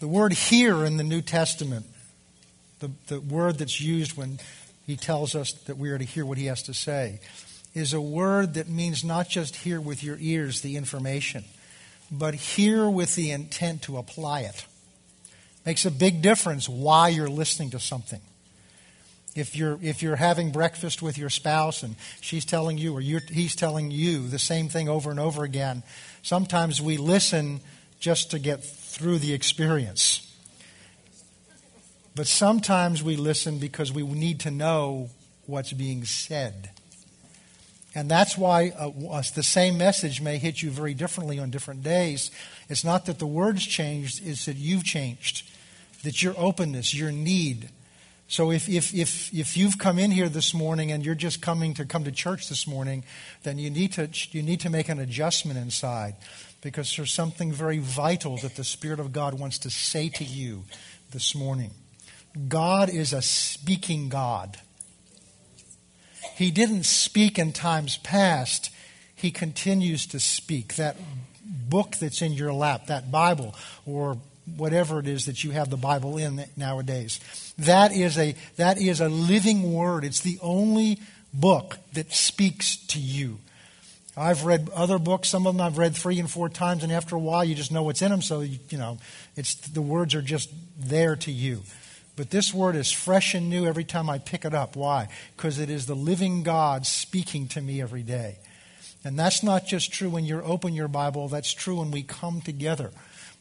The word hear in the New Testament, the, the word that's used when he tells us that we are to hear what he has to say, is a word that means not just hear with your ears the information, but hear with the intent to apply it. Makes a big difference why you're listening to something. If you're, if you're having breakfast with your spouse and she's telling you or he's telling you the same thing over and over again, sometimes we listen just to get through the experience. But sometimes we listen because we need to know what's being said. And that's why uh, the same message may hit you very differently on different days. It's not that the words changed, it's that you've changed. That your openness, your need. So if, if, if, if you've come in here this morning and you're just coming to come to church this morning, then you need to, you need to make an adjustment inside because there's something very vital that the Spirit of God wants to say to you this morning. God is a speaking God. He didn't speak in times past, He continues to speak. That book that's in your lap, that Bible, or whatever it is that you have the Bible in nowadays, that is a, that is a living word. It's the only book that speaks to you. I've read other books. Some of them I've read three and four times, and after a while, you just know what's in them. So you, you know, it's the words are just there to you. But this word is fresh and new every time I pick it up. Why? Because it is the living God speaking to me every day. And that's not just true when you open your Bible, that's true when we come together.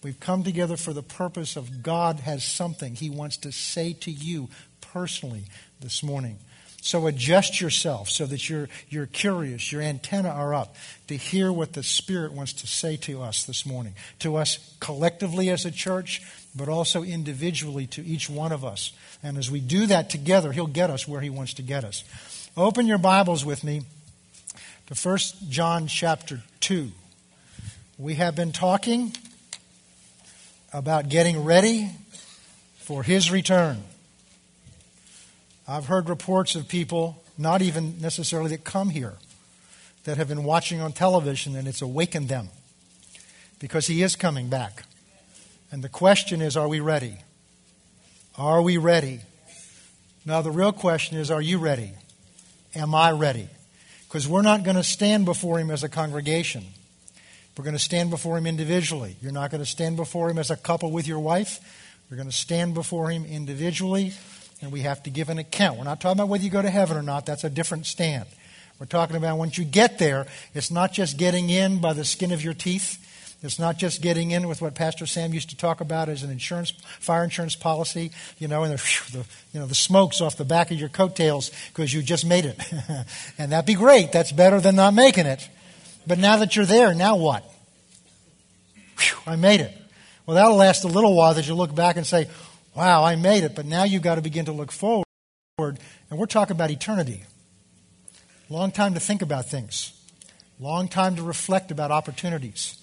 We've come together for the purpose of God has something He wants to say to you personally this morning. So adjust yourself so that you're, you're curious, your antenna are up to hear what the Spirit wants to say to us this morning, to us collectively as a church, but also individually to each one of us. And as we do that together, He'll get us where He wants to get us. Open your Bibles with me to 1 John chapter 2. We have been talking about getting ready for His return. I've heard reports of people, not even necessarily that come here, that have been watching on television and it's awakened them because He is coming back. And the question is, are we ready? Are we ready? Now, the real question is, are you ready? Am I ready? Because we're not going to stand before Him as a congregation. We're going to stand before Him individually. You're not going to stand before Him as a couple with your wife. We're going to stand before Him individually, and we have to give an account. We're not talking about whether you go to heaven or not, that's a different stand. We're talking about once you get there, it's not just getting in by the skin of your teeth. It's not just getting in with what Pastor Sam used to talk about as an insurance, fire insurance policy, you know, and the, the you know, the smokes off the back of your coattails because you just made it. and that'd be great. That's better than not making it. But now that you're there, now what? Whew, I made it. Well, that'll last a little while that you look back and say, wow, I made it. But now you've got to begin to look forward. And we're talking about eternity. Long time to think about things. Long time to reflect about opportunities.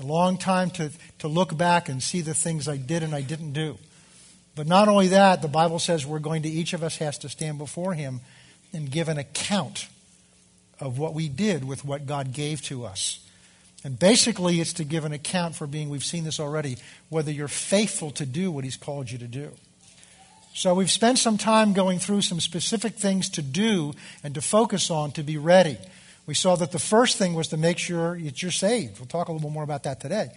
A long time to, to look back and see the things I did and I didn't do. But not only that, the Bible says we're going to, each of us has to stand before Him and give an account of what we did with what God gave to us. And basically, it's to give an account for being, we've seen this already, whether you're faithful to do what He's called you to do. So we've spent some time going through some specific things to do and to focus on to be ready. We saw that the first thing was to make sure that you're saved. We'll talk a little more about that today.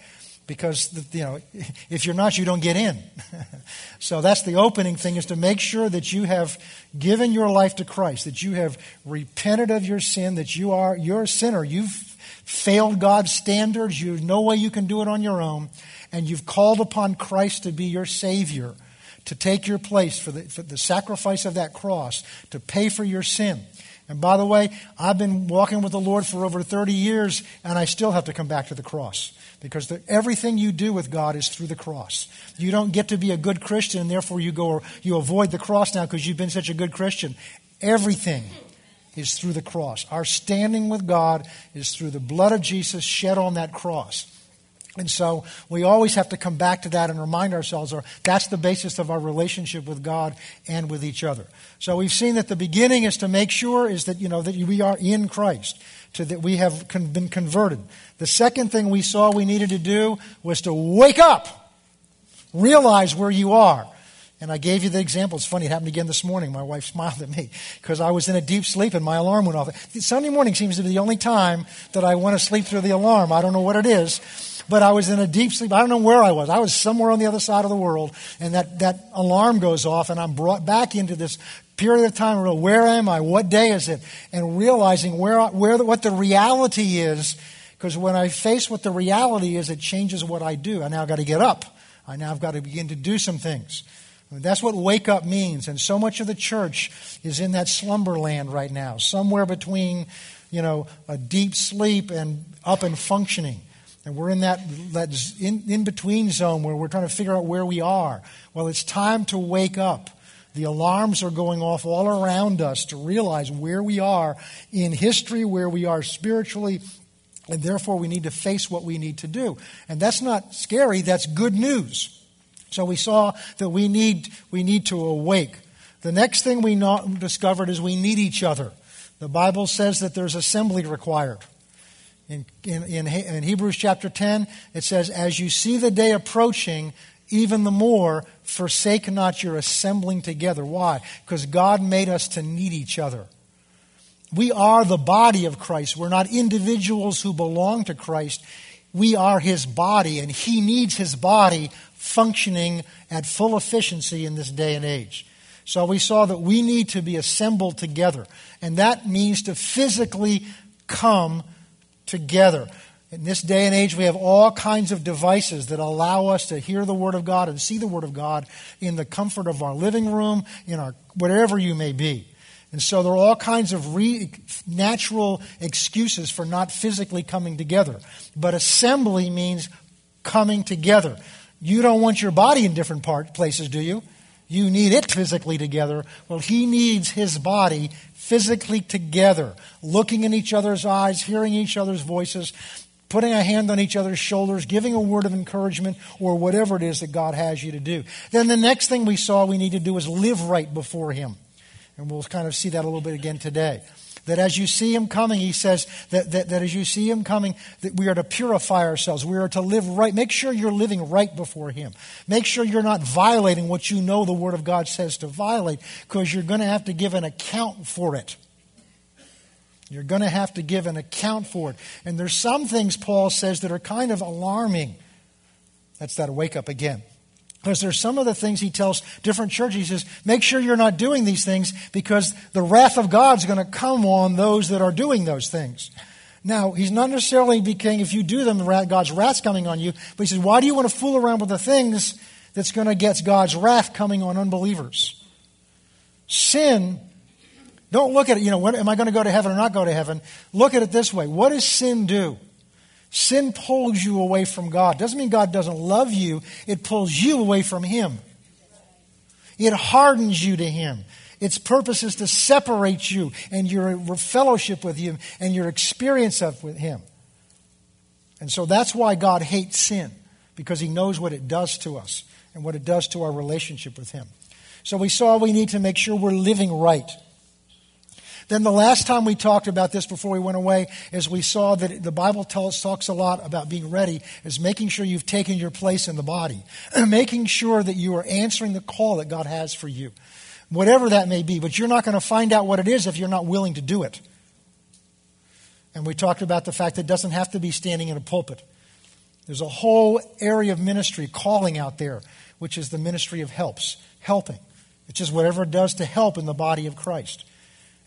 Because, you know, if you're not, you don't get in. so that's the opening thing is to make sure that you have given your life to Christ, that you have repented of your sin, that you are, you're a sinner. You've failed God's standards. There's no way you can do it on your own. And you've called upon Christ to be your Savior, to take your place for the, for the sacrifice of that cross, to pay for your sin. And by the way, I've been walking with the Lord for over 30 years, and I still have to come back to the cross. Because the, everything you do with God is through the cross. You don't get to be a good Christian, and therefore you go you avoid the cross now because you've been such a good Christian. Everything is through the cross. Our standing with God is through the blood of Jesus shed on that cross. And so we always have to come back to that and remind ourselves, or that's the basis of our relationship with God and with each other. So we've seen that the beginning is to make sure is that you know that we are in Christ, to that we have been converted. The second thing we saw we needed to do was to wake up. Realize where you are. And I gave you the example. It's funny, it happened again this morning. My wife smiled at me because I was in a deep sleep and my alarm went off. Sunday morning seems to be the only time that I want to sleep through the alarm. I don't know what it is, but I was in a deep sleep. I don't know where I was. I was somewhere on the other side of the world, and that, that alarm goes off, and I'm brought back into this period of time where where am I? What day is it? And realizing where, where what the reality is. Because when I face what the reality is, it changes what I do. I now got to get up. I now have got to begin to do some things. That's what wake up means. And so much of the church is in that slumber land right now, somewhere between, you know, a deep sleep and up and functioning. And we're in that, that in, in between zone where we're trying to figure out where we are. Well, it's time to wake up. The alarms are going off all around us to realize where we are in history, where we are spiritually, and therefore we need to face what we need to do. And that's not scary, that's good news. So we saw that we need, we need to awake. The next thing we discovered is we need each other. The Bible says that there's assembly required. In, in, in, in Hebrews chapter 10, it says, As you see the day approaching, even the more, forsake not your assembling together. Why? Because God made us to need each other. We are the body of Christ. We're not individuals who belong to Christ. We are his body, and he needs his body functioning at full efficiency in this day and age. So we saw that we need to be assembled together, and that means to physically come together. In this day and age, we have all kinds of devices that allow us to hear the Word of God and see the Word of God in the comfort of our living room, in our whatever you may be. And so there are all kinds of re- natural excuses for not physically coming together. But assembly means coming together. You don't want your body in different part, places, do you? You need it physically together. Well, he needs his body physically together, looking in each other's eyes, hearing each other's voices, putting a hand on each other's shoulders, giving a word of encouragement, or whatever it is that God has you to do. Then the next thing we saw we need to do is live right before Him. And we'll kind of see that a little bit again today. That as you see him coming, he says that, that, that as you see him coming, that we are to purify ourselves. We are to live right. Make sure you're living right before him. Make sure you're not violating what you know the Word of God says to violate, because you're going to have to give an account for it. You're going to have to give an account for it. And there's some things Paul says that are kind of alarming. That's that wake up again. Because there's some of the things he tells different churches. He says, make sure you're not doing these things because the wrath of God's going to come on those that are doing those things. Now, he's not necessarily becoming, if you do them, God's wrath's coming on you. But he says, why do you want to fool around with the things that's going to get God's wrath coming on unbelievers? Sin don't look at it, you know, what, am I going to go to heaven or not go to heaven? Look at it this way. What does sin do? Sin pulls you away from God. Doesn't mean God doesn't love you, it pulls you away from Him. It hardens you to Him. Its purpose is to separate you and your fellowship with Him and your experience of with Him. And so that's why God hates sin, because He knows what it does to us and what it does to our relationship with Him. So we saw we need to make sure we're living right. Then the last time we talked about this before we went away is we saw that the Bible tells, talks a lot about being ready is making sure you've taken your place in the body, making sure that you are answering the call that God has for you, whatever that may be. But you're not going to find out what it is if you're not willing to do it. And we talked about the fact that it doesn't have to be standing in a pulpit. There's a whole area of ministry calling out there, which is the ministry of helps, helping. It's just whatever it does to help in the body of Christ.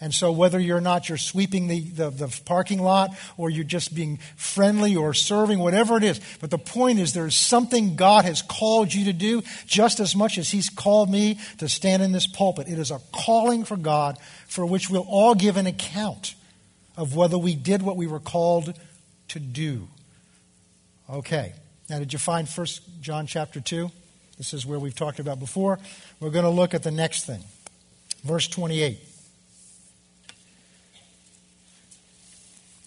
And so, whether you're not you're sweeping the, the, the, parking lot or you're just being friendly or serving, whatever it is, but the point is there's something God has called you to do just as much as He's called me to stand in this pulpit. It is a calling for God for which we'll all give an account of whether we did what we were called to do. Okay. Now, did you find 1 John chapter 2? This is where we've talked about before. We're going to look at the next thing. Verse 28.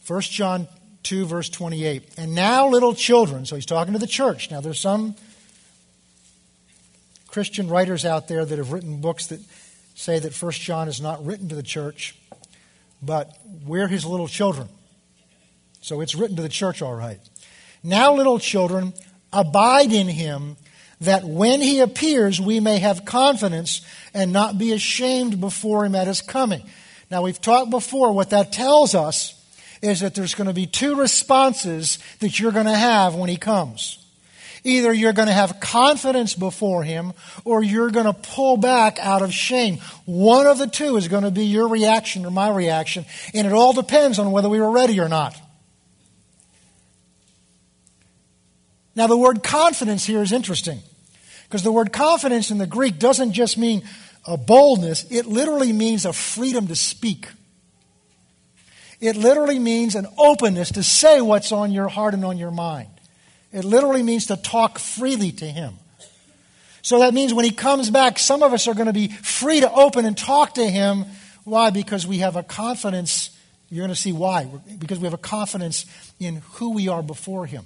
1 John 2, verse 28. And now, little children, so he's talking to the church. Now, there's some Christian writers out there that have written books that say that 1 John is not written to the church, but we're his little children. So it's written to the church, all right. Now, little children, abide in him that when he appears, we may have confidence and not be ashamed before him at his coming. Now, we've talked before, what that tells us is that there's going to be two responses that you're going to have when he comes. Either you're going to have confidence before him or you're going to pull back out of shame. One of the two is going to be your reaction or my reaction, and it all depends on whether we were ready or not. Now, the word confidence here is interesting because the word confidence in the Greek doesn't just mean a boldness, it literally means a freedom to speak. It literally means an openness to say what's on your heart and on your mind. It literally means to talk freely to Him. So that means when He comes back, some of us are going to be free to open and talk to Him. Why? Because we have a confidence. You're going to see why. Because we have a confidence in who we are before Him.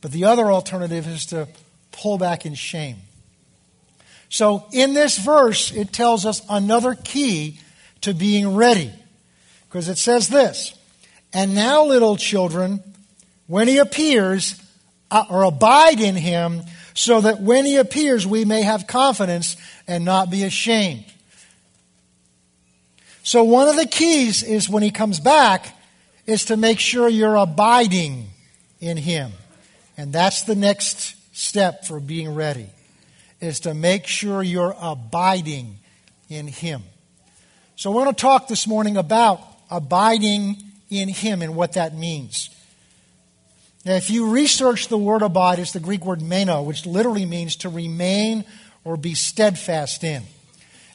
But the other alternative is to pull back in shame. So in this verse, it tells us another key to being ready. Because it says this And now, little children, when he appears, uh, or abide in him, so that when he appears, we may have confidence and not be ashamed. So, one of the keys is when he comes back, is to make sure you're abiding in him. And that's the next step for being ready, is to make sure you're abiding in him. So, we're going to talk this morning about abiding in Him and what that means. Now, if you research the word abide, it's the Greek word meno, which literally means to remain or be steadfast in.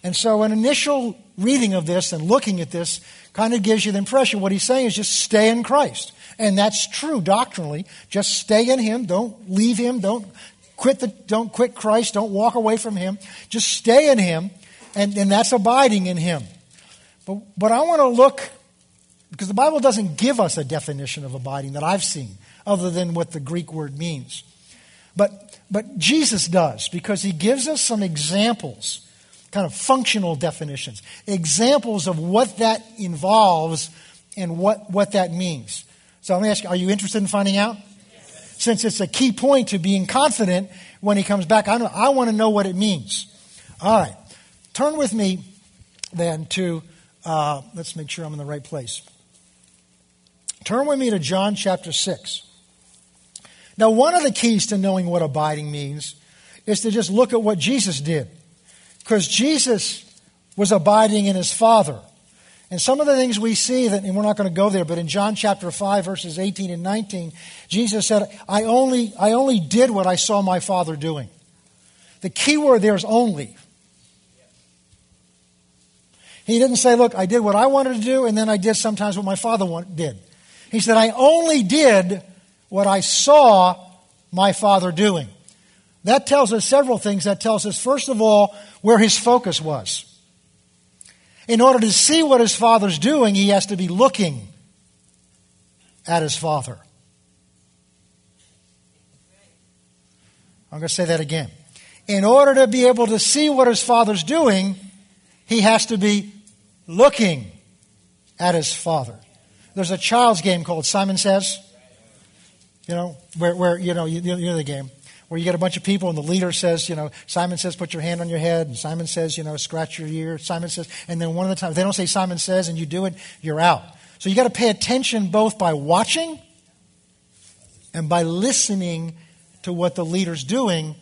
And so, an initial reading of this and looking at this kind of gives you the impression what he's saying is just stay in Christ. And that's true doctrinally. Just stay in Him. Don't leave Him. Don't quit, the, don't quit Christ. Don't walk away from Him. Just stay in Him. And, and that's abiding in Him. But, but I want to look because the Bible doesn't give us a definition of abiding that I've seen, other than what the Greek word means. But, but Jesus does, because he gives us some examples, kind of functional definitions, examples of what that involves and what, what that means. So let me ask you, are you interested in finding out? Since it's a key point to being confident when he comes back, I, I want to know what it means. All right. Turn with me then to, uh, let's make sure I'm in the right place. Turn with me to John chapter 6. Now, one of the keys to knowing what abiding means is to just look at what Jesus did. Because Jesus was abiding in his Father. And some of the things we see that, and we're not going to go there, but in John chapter 5, verses 18 and 19, Jesus said, I only, I only did what I saw my Father doing. The key word there is only. He didn't say, Look, I did what I wanted to do, and then I did sometimes what my Father did. He said, I only did what I saw my father doing. That tells us several things. That tells us, first of all, where his focus was. In order to see what his father's doing, he has to be looking at his father. I'm going to say that again. In order to be able to see what his father's doing, he has to be looking at his father. There's a child's game called Simon Says. You know, where, where you know, you, you know the game where you get a bunch of people and the leader says, you know, Simon says, put your hand on your head, and Simon says, you know, scratch your ear. Simon says, and then one of the times, they don't say Simon says and you do it, you're out. So you got to pay attention both by watching and by listening to what the leader's doing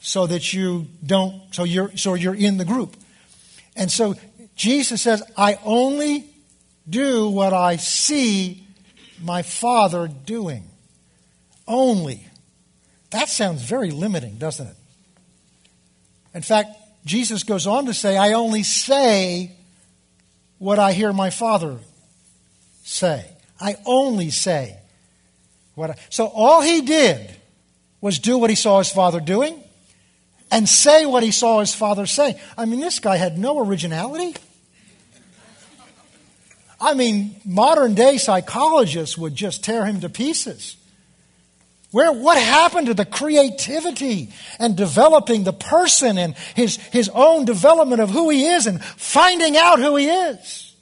so that you don't, so you're, so you're in the group. And so Jesus says, I only do what I see my Father doing. Only. That sounds very limiting, doesn't it? In fact, Jesus goes on to say, I only say what I hear my Father say. I only say what I. So all he did was do what he saw his Father doing and say what he saw his Father say. I mean, this guy had no originality. I mean, modern day psychologists would just tear him to pieces. Where, what happened to the creativity and developing the person and his, his own development of who he is and finding out who he is?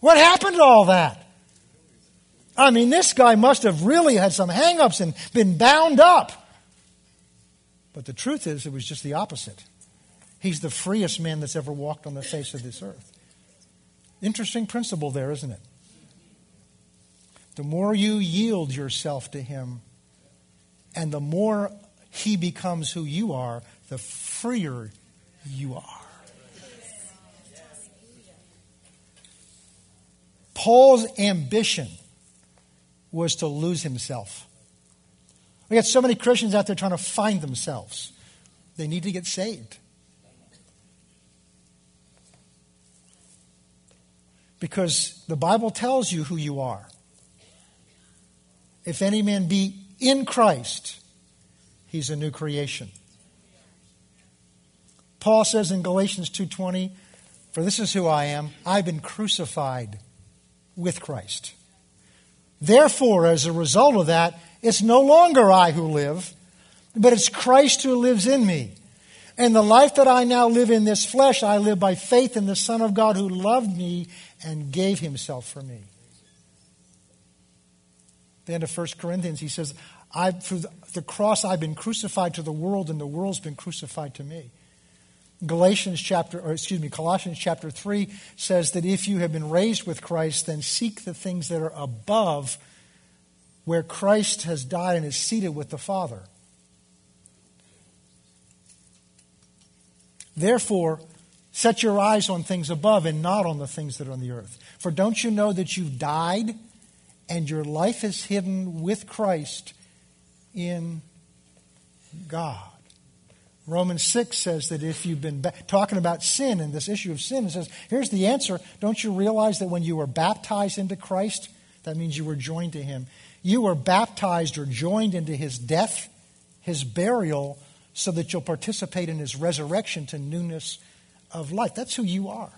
What happened to all that? I mean, this guy must have really had some hangups and been bound up. But the truth is, it was just the opposite. He's the freest man that's ever walked on the face of this earth. Interesting principle there, isn't it? The more you yield yourself to Him, and the more He becomes who you are, the freer you are. Paul's ambition was to lose himself. We got so many Christians out there trying to find themselves. They need to get saved. Because the Bible tells you who you are. If any man be in Christ, he's a new creation. Paul says in Galatians 2:20, "For this is who I am, I've been crucified with Christ. Therefore, as a result of that, it's no longer I who live, but it's Christ who lives in me. And the life that I now live in this flesh, I live by faith in the Son of God who loved me and gave himself for me. At the end of 1 Corinthians, he says, I, through the cross, I've been crucified to the world, and the world's been crucified to me. Galatians chapter, or excuse me, Colossians chapter 3 says that if you have been raised with Christ, then seek the things that are above where Christ has died and is seated with the Father. Therefore, set your eyes on things above and not on the things that are on the earth. For don't you know that you've died and your life is hidden with Christ in God? Romans 6 says that if you've been ba- talking about sin and this issue of sin, it says, here's the answer. Don't you realize that when you were baptized into Christ, that means you were joined to him. You were baptized or joined into his death, his burial, so that you'll participate in his resurrection to newness of life. That's who you are.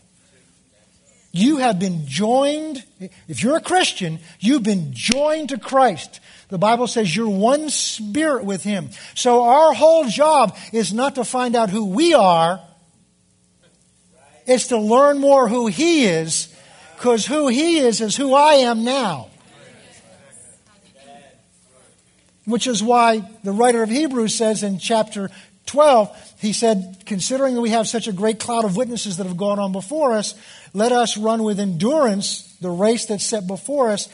You have been joined, if you're a Christian, you've been joined to Christ. The Bible says you're one spirit with Him. So our whole job is not to find out who we are, it's to learn more who He is, because who He is is who I am now. Which is why the writer of Hebrews says in chapter 12, he said, considering that we have such a great cloud of witnesses that have gone on before us, let us run with endurance the race that's set before us,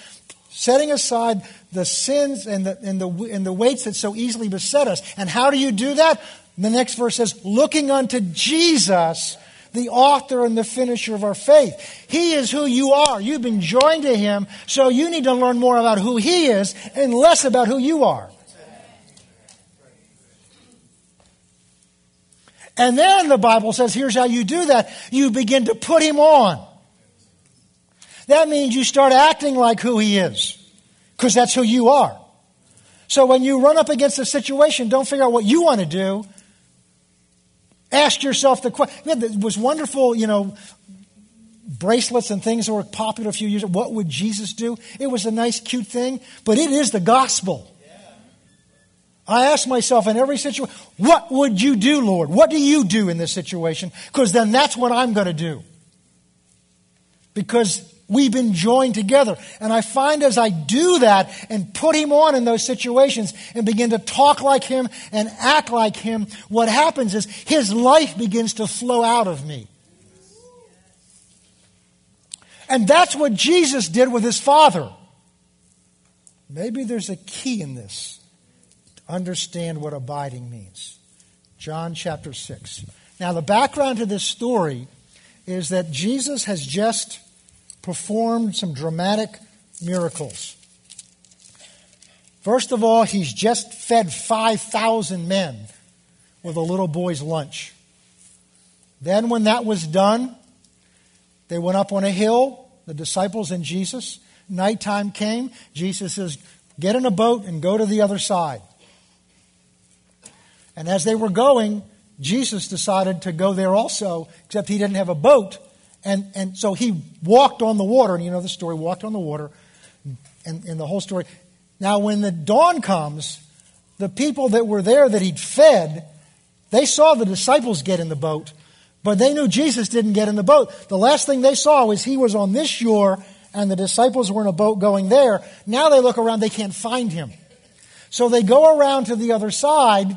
setting aside the sins and the, and, the, and the weights that so easily beset us. And how do you do that? The next verse says, looking unto Jesus, the author and the finisher of our faith. He is who you are. You've been joined to Him, so you need to learn more about who He is and less about who you are. And then the Bible says, here's how you do that. You begin to put him on. That means you start acting like who he is. Because that's who you are. So when you run up against a situation, don't figure out what you want to do. Ask yourself the question. It was wonderful, you know, bracelets and things that were popular a few years ago. What would Jesus do? It was a nice, cute thing, but it is the gospel. I ask myself in every situation, what would you do, Lord? What do you do in this situation? Because then that's what I'm going to do. Because we've been joined together. And I find as I do that and put him on in those situations and begin to talk like him and act like him, what happens is his life begins to flow out of me. And that's what Jesus did with his Father. Maybe there's a key in this understand what abiding means. John chapter 6. Now, the background to this story is that Jesus has just performed some dramatic miracles. First of all, he's just fed 5,000 men with a little boy's lunch. Then, when that was done, they went up on a hill, the disciples and Jesus. Nighttime came. Jesus says, Get in a boat and go to the other side. And as they were going, Jesus decided to go there also, except he didn't have a boat. And, and so he walked on the water. And you know the story walked on the water and, and the whole story. Now, when the dawn comes, the people that were there that he'd fed, they saw the disciples get in the boat, but they knew Jesus didn't get in the boat. The last thing they saw was he was on this shore and the disciples were in a boat going there. Now they look around, they can't find him. So they go around to the other side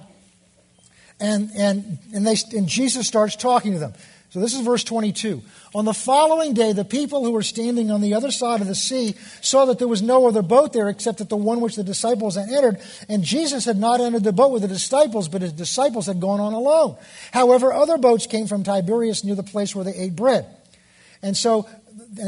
And, and, and, they, and Jesus starts talking to them. So this is verse 22. On the following day, the people who were standing on the other side of the sea saw that there was no other boat there except that the one which the disciples had entered. And Jesus had not entered the boat with the disciples, but his disciples had gone on alone. However, other boats came from Tiberias near the place where they ate bread. And so,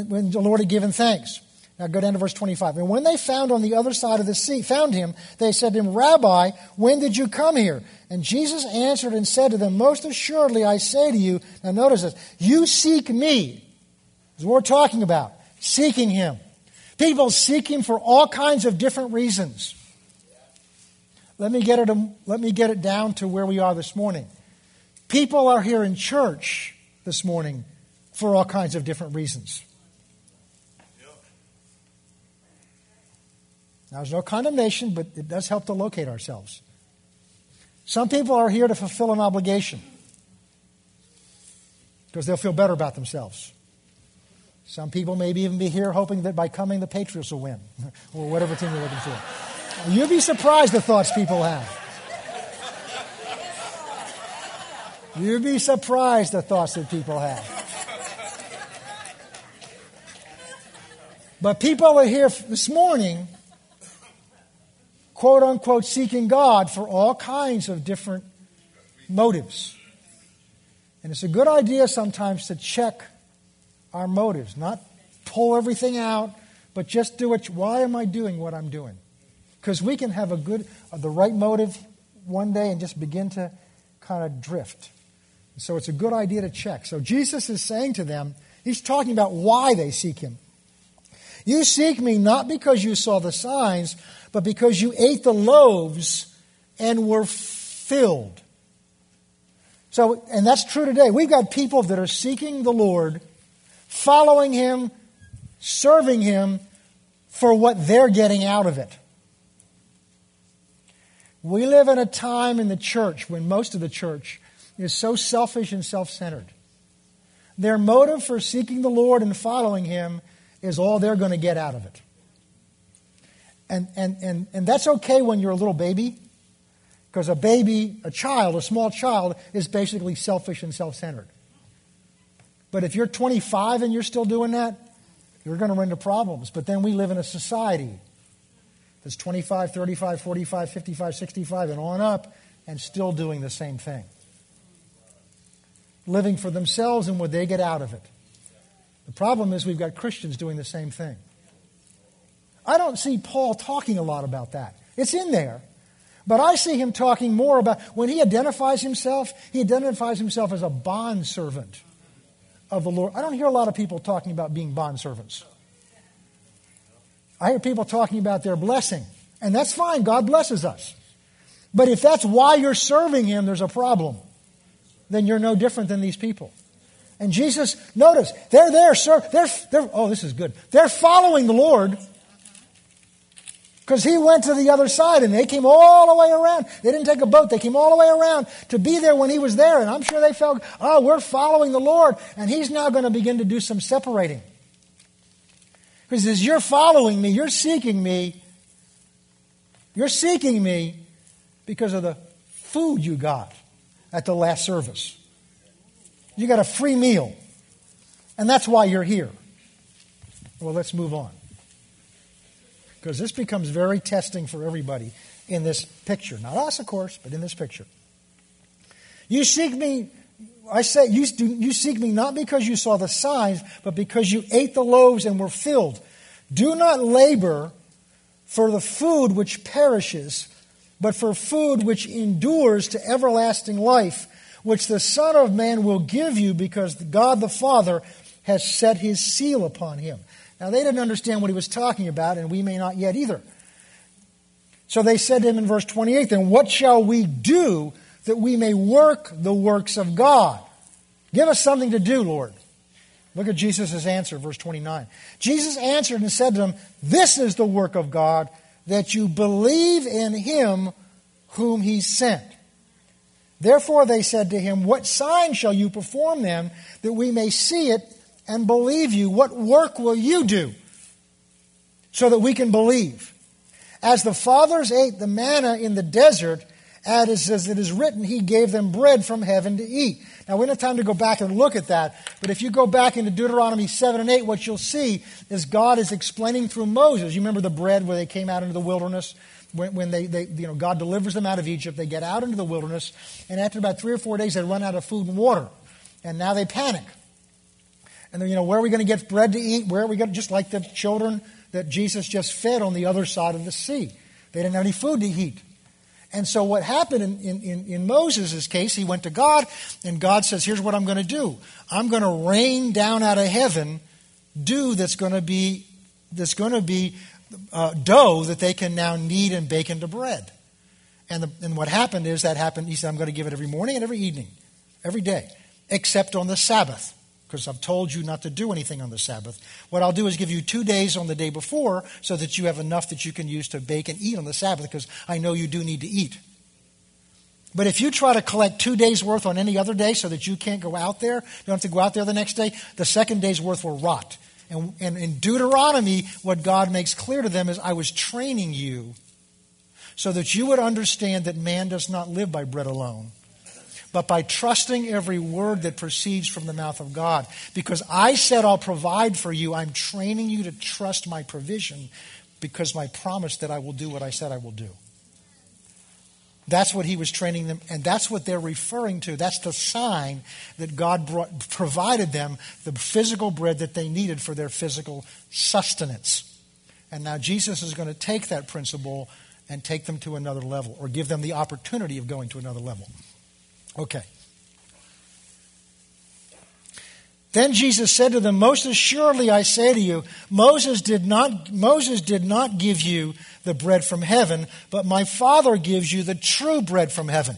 when the Lord had given thanks. Now go down to verse 25. And when they found on the other side of the sea, found him, they said to him, Rabbi, when did you come here? And Jesus answered and said to them, Most assuredly I say to you, now notice this, you seek me. Is what we're talking about. Seeking him. People seek him for all kinds of different reasons. Let me get it, um, let me get it down to where we are this morning. People are here in church this morning for all kinds of different reasons. Now, there's no condemnation, but it does help to locate ourselves. Some people are here to fulfill an obligation because they'll feel better about themselves. Some people may even be here hoping that by coming the Patriots will win, or whatever team you're looking for. You'd be surprised the thoughts people have. You'd be surprised the thoughts that people have. But people are here this morning quote unquote seeking God for all kinds of different motives. And it's a good idea sometimes to check our motives, not pull everything out, but just do it. Why am I doing what I'm doing? Because we can have a good, uh, the right motive one day and just begin to kind of drift. So it's a good idea to check. So Jesus is saying to them, he's talking about why they seek him. You seek me not because you saw the signs, but because you ate the loaves and were filled. So, and that's true today. We've got people that are seeking the Lord, following Him, serving Him for what they're getting out of it. We live in a time in the church when most of the church is so selfish and self centered. Their motive for seeking the Lord and following Him is all they're going to get out of it. And, and, and, and that's okay when you're a little baby, because a baby, a child, a small child, is basically selfish and self centered. But if you're 25 and you're still doing that, you're going to run into problems. But then we live in a society that's 25, 35, 45, 55, 65, and on up, and still doing the same thing. Living for themselves and what they get out of it. The problem is we've got Christians doing the same thing. I don't see Paul talking a lot about that. It's in there. But I see him talking more about when he identifies himself, he identifies himself as a bond servant of the Lord. I don't hear a lot of people talking about being bond servants. I hear people talking about their blessing, and that's fine. God blesses us. But if that's why you're serving him, there's a problem. Then you're no different than these people. And Jesus, notice, they're there, sir. They're, they're, oh, this is good. They're following the Lord. Because he went to the other side and they came all the way around. They didn't take a boat, they came all the way around to be there when he was there. And I'm sure they felt, oh, we're following the Lord. And he's now going to begin to do some separating. Because as you're following me, you're seeking me, you're seeking me because of the food you got at the last service. You got a free meal. And that's why you're here. Well, let's move on because this becomes very testing for everybody in this picture. Not us, of course, but in this picture. You seek me, I say, you, you seek me not because you saw the signs, but because you ate the loaves and were filled. Do not labor for the food which perishes, but for food which endures to everlasting life, which the Son of Man will give you because God the Father has set his seal upon him. Now, they didn't understand what he was talking about, and we may not yet either. So they said to him in verse 28 Then what shall we do that we may work the works of God? Give us something to do, Lord. Look at Jesus' answer, verse 29. Jesus answered and said to them, This is the work of God, that you believe in him whom he sent. Therefore they said to him, What sign shall you perform then, that we may see it and believe you. What work will you do so that we can believe? As the fathers ate the manna in the desert as, it is written, He gave them bread from heaven to eat. Now, we don't have time to go back and look at that, but if you go back into Deuteronomy 7 and 8, what you'll see is God is explaining through Moses. You remember the bread where they came out into the wilderness? When, when they, they, you know, God delivers them out of Egypt, they get out into the wilderness, and after about three or four days, they run out of food and water. And now they panic. And then, you know, where are we going to get bread to eat? Where are we going to, just like the children that Jesus just fed on the other side of the sea. They didn't have any food to eat. And so what happened in, in, in Moses' case, he went to God, and God says, Here's what I'm going to do. I'm going to rain down out of heaven dew that's going to be that's going to be uh, dough that they can now knead and bake into bread. And, the, and what happened is that happened. He said, I'm going to give it every morning and every evening, every day, except on the Sabbath because I've told you not to do anything on the Sabbath. What I'll do is give you two days on the day before so that you have enough that you can use to bake and eat on the Sabbath because I know you do need to eat. But if you try to collect two days' worth on any other day so that you can't go out there, you don't have to go out there the next day, the second day's worth will rot. And, and in Deuteronomy, what God makes clear to them is I was training you so that you would understand that man does not live by bread alone but by trusting every word that proceeds from the mouth of God. Because I said I'll provide for you, I'm training you to trust my provision because my promise that I will do what I said I will do. That's what he was training them, and that's what they're referring to. That's the sign that God brought, provided them the physical bread that they needed for their physical sustenance. And now Jesus is going to take that principle and take them to another level, or give them the opportunity of going to another level. Okay. Then Jesus said to them, Most assuredly I say to you, Moses did not, Moses did not give you the bread from heaven, but my Father gives you the true bread from heaven.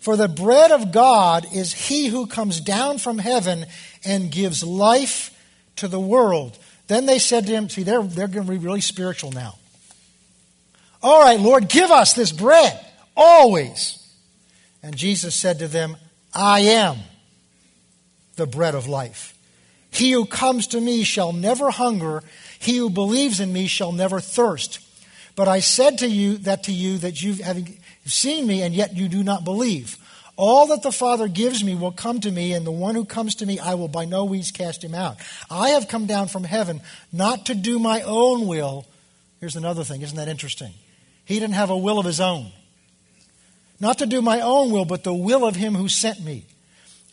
For the bread of God is he who comes down from heaven and gives life to the world. Then they said to him, See, they're, they're going to be really spiritual now. All right, Lord, give us this bread always. And Jesus said to them, I am the bread of life. He who comes to me shall never hunger. He who believes in me shall never thirst. But I said to you that to you that you have seen me and yet you do not believe. All that the Father gives me will come to me, and the one who comes to me I will by no means cast him out. I have come down from heaven not to do my own will. Here's another thing, isn't that interesting? He didn't have a will of his own. Not to do my own will, but the will of him who sent me.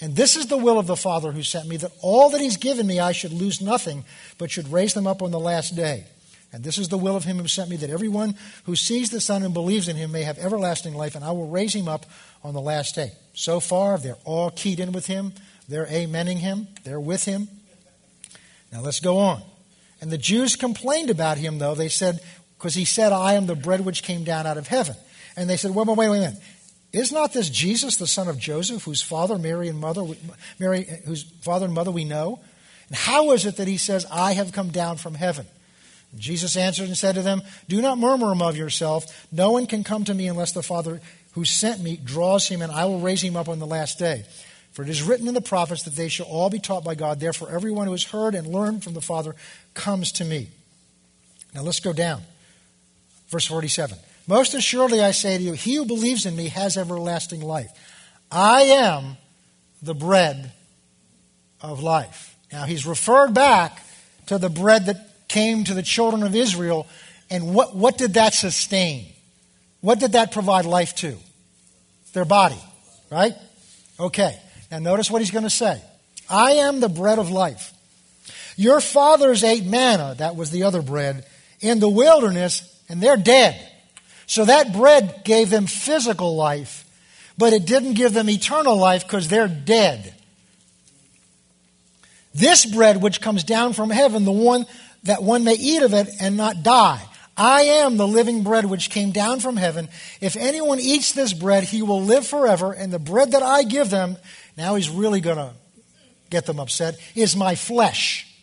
And this is the will of the Father who sent me, that all that he's given me I should lose nothing, but should raise them up on the last day. And this is the will of him who sent me, that everyone who sees the Son and believes in him may have everlasting life, and I will raise him up on the last day. So far, they're all keyed in with him. They're amening him. They're with him. Now let's go on. And the Jews complained about him, though. They said, because he said, I am the bread which came down out of heaven. And they said, wait, wait, wait, wait a minute. Is not this Jesus, the son of Joseph, whose father Mary and mother, Mary, whose father and mother we know? And how is it that he says, I have come down from heaven? And Jesus answered and said to them, Do not murmur among yourself. No one can come to me unless the Father who sent me draws him, and I will raise him up on the last day. For it is written in the prophets that they shall all be taught by God. Therefore, everyone who has heard and learned from the Father comes to me. Now let's go down. Verse 47. Most assuredly, I say to you, he who believes in me has everlasting life. I am the bread of life. Now, he's referred back to the bread that came to the children of Israel. And what, what did that sustain? What did that provide life to? Their body, right? Okay. Now, notice what he's going to say I am the bread of life. Your fathers ate manna, that was the other bread, in the wilderness, and they're dead. So that bread gave them physical life, but it didn't give them eternal life because they're dead. This bread, which comes down from heaven, the one that one may eat of it and not die. I am the living bread which came down from heaven. If anyone eats this bread, he will live forever. And the bread that I give them, now he's really going to get them upset, is my flesh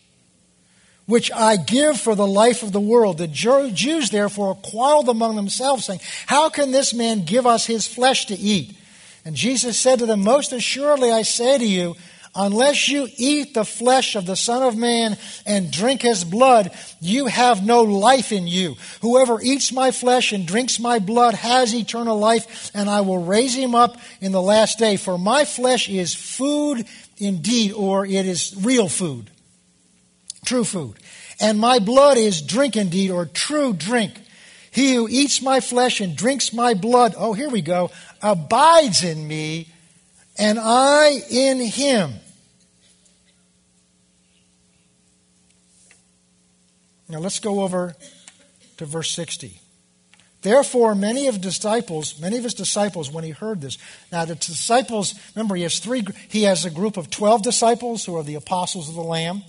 which I give for the life of the world. The Jews therefore quarreled among themselves, saying, How can this man give us his flesh to eat? And Jesus said to them, Most assuredly I say to you, Unless you eat the flesh of the Son of Man and drink his blood, you have no life in you. Whoever eats my flesh and drinks my blood has eternal life, and I will raise him up in the last day. For my flesh is food indeed, or it is real food, true food. And my blood is drink indeed, or true drink. He who eats my flesh and drinks my blood, oh, here we go, abides in me, and I in him. Now let's go over to verse 60. Therefore, many of disciples, many of his disciples, when he heard this, now the disciples, remember, he has three. He has a group of twelve disciples who are the apostles of the Lamb.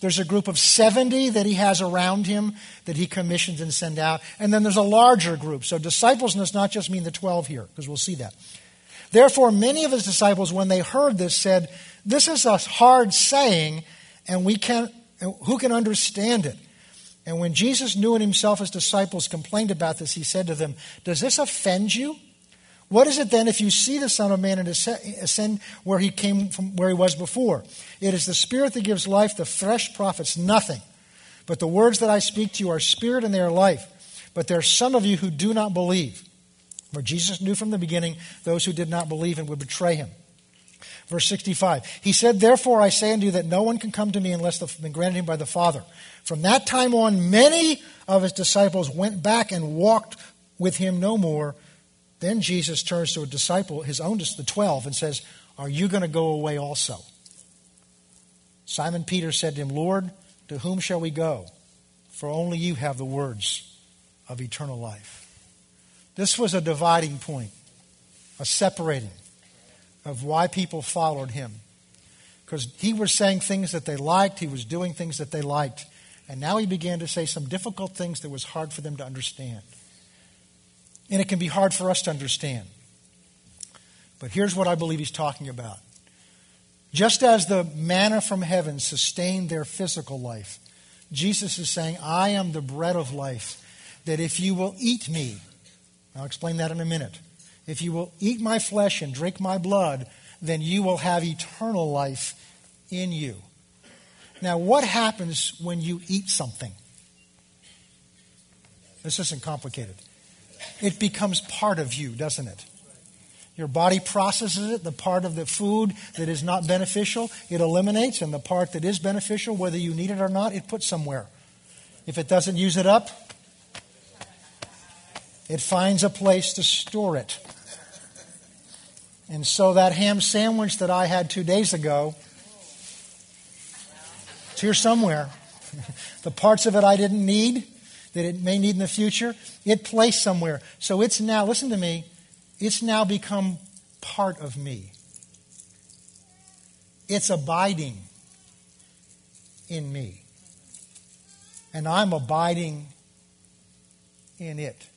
There's a group of 70 that he has around him that he commissions and send out. And then there's a larger group. So disciples does not just mean the 12 here, because we'll see that. Therefore, many of his disciples, when they heard this, said, This is a hard saying, and we can't, who can understand it? And when Jesus knew in himself his disciples complained about this, he said to them, Does this offend you? What is it then if you see the Son of Man and ascend uh, where he came from where he was before? It is the Spirit that gives life, the flesh profits nothing. But the words that I speak to you are spirit and they are life. But there are some of you who do not believe. For Jesus knew from the beginning those who did not believe and would betray him. Verse 65 He said, Therefore I say unto you that no one can come to me unless the, been granted him by the Father. From that time on, many of his disciples went back and walked with him no more then Jesus turns to a disciple, his own, the 12, and says, Are you going to go away also? Simon Peter said to him, Lord, to whom shall we go? For only you have the words of eternal life. This was a dividing point, a separating of why people followed him. Because he was saying things that they liked, he was doing things that they liked. And now he began to say some difficult things that was hard for them to understand. And it can be hard for us to understand. But here's what I believe he's talking about. Just as the manna from heaven sustained their physical life, Jesus is saying, I am the bread of life, that if you will eat me, I'll explain that in a minute. If you will eat my flesh and drink my blood, then you will have eternal life in you. Now, what happens when you eat something? This isn't complicated it becomes part of you, doesn't it? Your body processes it. The part of the food that is not beneficial, it eliminates, and the part that is beneficial, whether you need it or not, it puts somewhere. If it doesn't use it up, it finds a place to store it. And so that ham sandwich that I had two days ago, it's here somewhere. the parts of it I didn't need, that it may need in the future, it placed somewhere. So it's now, listen to me, it's now become part of me. It's abiding in me. And I'm abiding in it.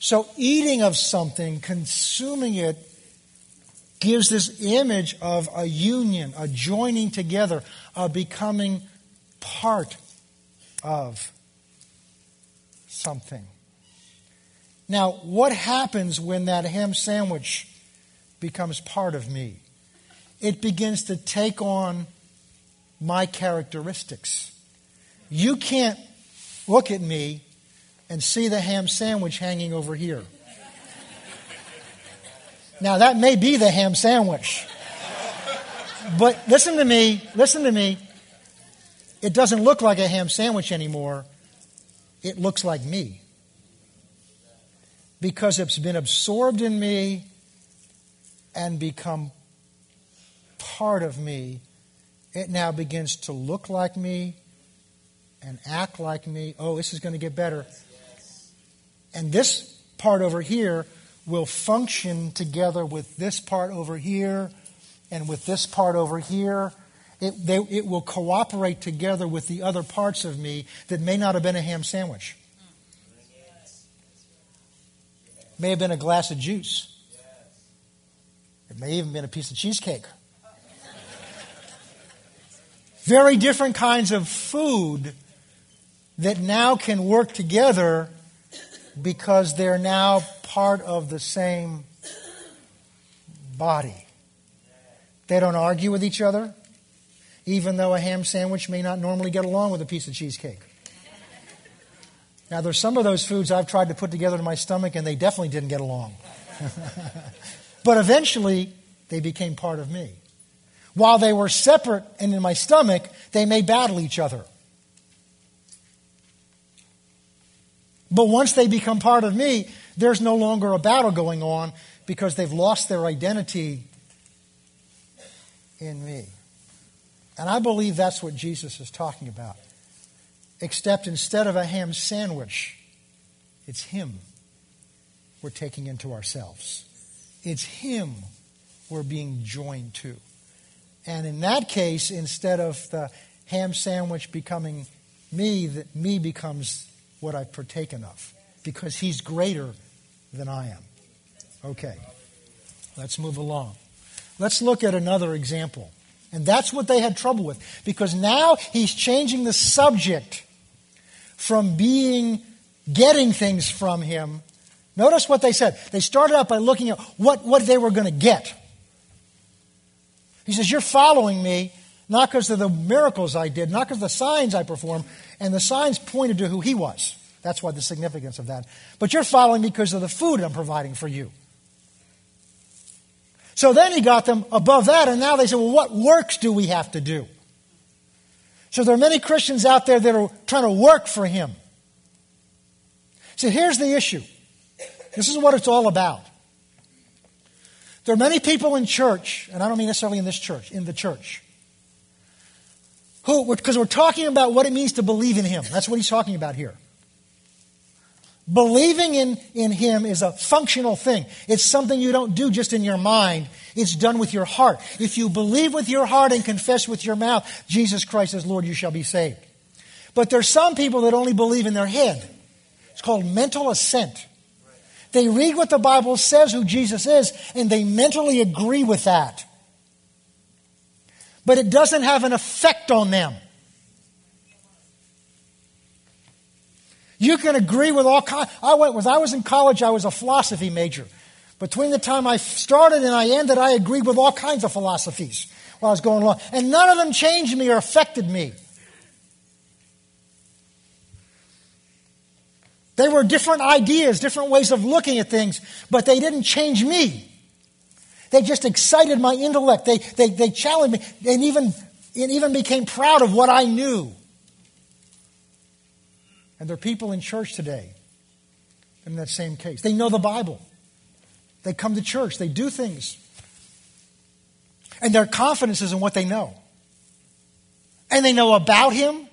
So eating of something, consuming it, gives this image of a union, a joining together, a becoming part of something. Now, what happens when that ham sandwich becomes part of me? It begins to take on my characteristics. You can't look at me and see the ham sandwich hanging over here. Now, that may be the ham sandwich. But listen to me, listen to me. It doesn't look like a ham sandwich anymore it looks like me. Because it's been absorbed in me and become part of me, it now begins to look like me and act like me. Oh, this is going to get better. And this part over here will function together with this part over here and with this part over here it, they, it will cooperate together with the other parts of me that may not have been a ham sandwich. May have been a glass of juice. It may even been a piece of cheesecake. Very different kinds of food that now can work together because they're now part of the same body. They don't argue with each other, even though a ham sandwich may not normally get along with a piece of cheesecake. Now, there's some of those foods I've tried to put together in my stomach, and they definitely didn't get along. but eventually, they became part of me. While they were separate and in my stomach, they may battle each other. But once they become part of me, there's no longer a battle going on because they've lost their identity in me. And I believe that's what Jesus is talking about. Except instead of a ham sandwich, it's Him we're taking into ourselves. It's Him we're being joined to. And in that case, instead of the ham sandwich becoming me, that me becomes what I've partaken of because He's greater than I am. Okay, let's move along. Let's look at another example. And that's what they had trouble with because now He's changing the subject from being getting things from Him. Notice what they said. They started out by looking at what, what they were going to get. He says, You're following me not because of the miracles I did, not because of the signs I performed, and the signs pointed to who he was. That's why the significance of that. But you're following me because of the food I'm providing for you. So then he got them above that, and now they say, well, what works do we have to do? So there are many Christians out there that are trying to work for him. So here's the issue. This is what it's all about. There are many people in church, and I don't mean necessarily in this church, in the church, who, because we're talking about what it means to believe in Him. That's what he's talking about here. Believing in, in Him is a functional thing. It's something you don't do just in your mind. It's done with your heart. If you believe with your heart and confess with your mouth, Jesus Christ is Lord, you shall be saved. But there's some people that only believe in their head. It's called mental assent. They read what the Bible says who Jesus is, and they mentally agree with that. But it doesn't have an effect on them. You can agree with all kinds. I went, when I was in college, I was a philosophy major. Between the time I started and I ended, I agreed with all kinds of philosophies while I was going along. And none of them changed me or affected me. They were different ideas, different ways of looking at things, but they didn't change me. They just excited my intellect. They, they, they challenged me and even, and even became proud of what I knew. And there are people in church today in that same case. They know the Bible. They come to church. They do things. And their confidence is in what they know. And they know about Him.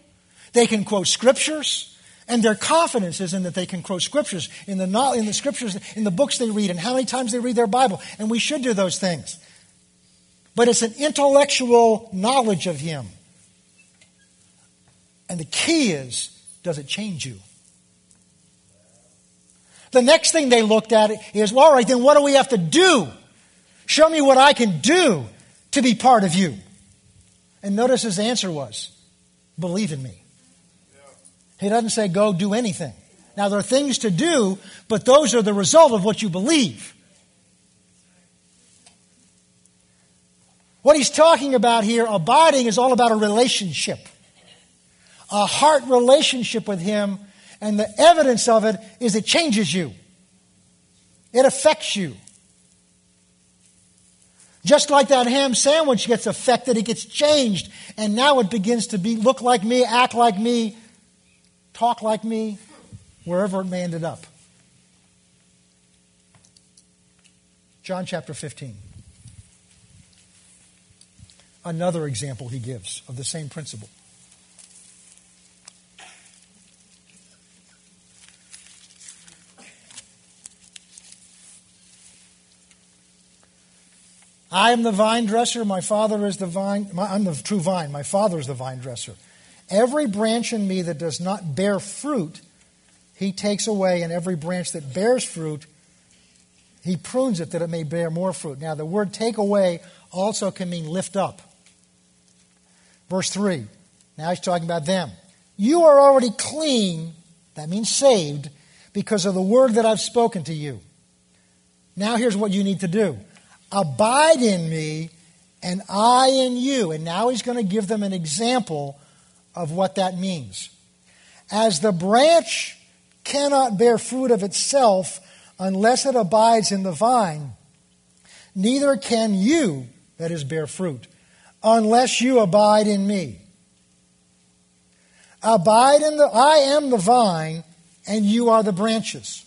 They can quote scriptures. And their confidence is in that they can quote scriptures in the, in the scriptures, in the books they read, and how many times they read their Bible. And we should do those things. But it's an intellectual knowledge of Him. And the key is does it change you? The next thing they looked at is, well, all right, then what do we have to do? Show me what I can do to be part of you. And notice his answer was, believe in me. He doesn't say go do anything. Now, there are things to do, but those are the result of what you believe. What he's talking about here, abiding, is all about a relationship a heart relationship with Him, and the evidence of it is it changes you, it affects you. Just like that ham sandwich gets affected, it gets changed, and now it begins to be look like me, act like me, talk like me, wherever it may end up. John chapter 15. Another example he gives of the same principle. I am the vine dresser, my Father is the vine, my, I'm the true vine, my Father is the vine dresser. Every branch in me that does not bear fruit, he takes away, and every branch that bears fruit, he prunes it that it may bear more fruit. Now, the word take away also can mean lift up. Verse 3. Now he's talking about them. You are already clean, that means saved, because of the word that I've spoken to you. Now here's what you need to do Abide in me, and I in you. And now he's going to give them an example of what that means. As the branch cannot bear fruit of itself unless it abides in the vine, neither can you, that is, bear fruit, unless you abide in me. Abide in the, I am the vine, and you are the branches.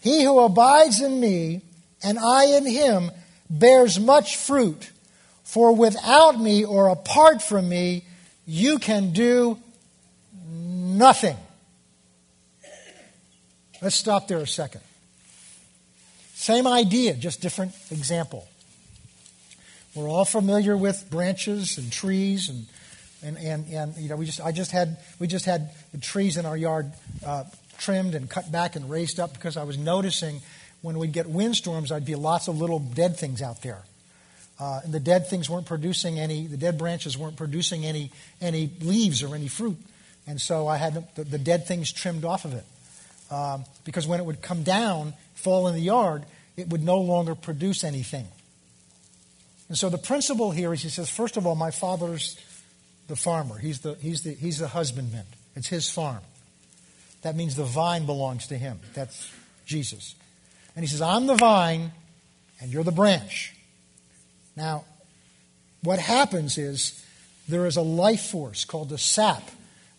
He who abides in me, and I in him, bears much fruit. For without me or apart from me, you can do nothing. Let's stop there a second. Same idea, just different example. We're all familiar with branches and trees and and, and, and you know we just I just had we just had the trees in our yard uh, trimmed and cut back and raised up because I was noticing when we'd get windstorms, I'd be lots of little dead things out there. Uh, and the dead things weren't producing any, the dead branches weren't producing any, any leaves or any fruit. And so I had the, the dead things trimmed off of it. Um, because when it would come down, fall in the yard, it would no longer produce anything. And so the principle here is he says, first of all, my father's the farmer. He's the, he's the, he's the husbandman. It's his farm. That means the vine belongs to him. That's Jesus. And he says, I'm the vine and you're the branch. Now, what happens is there is a life force called the sap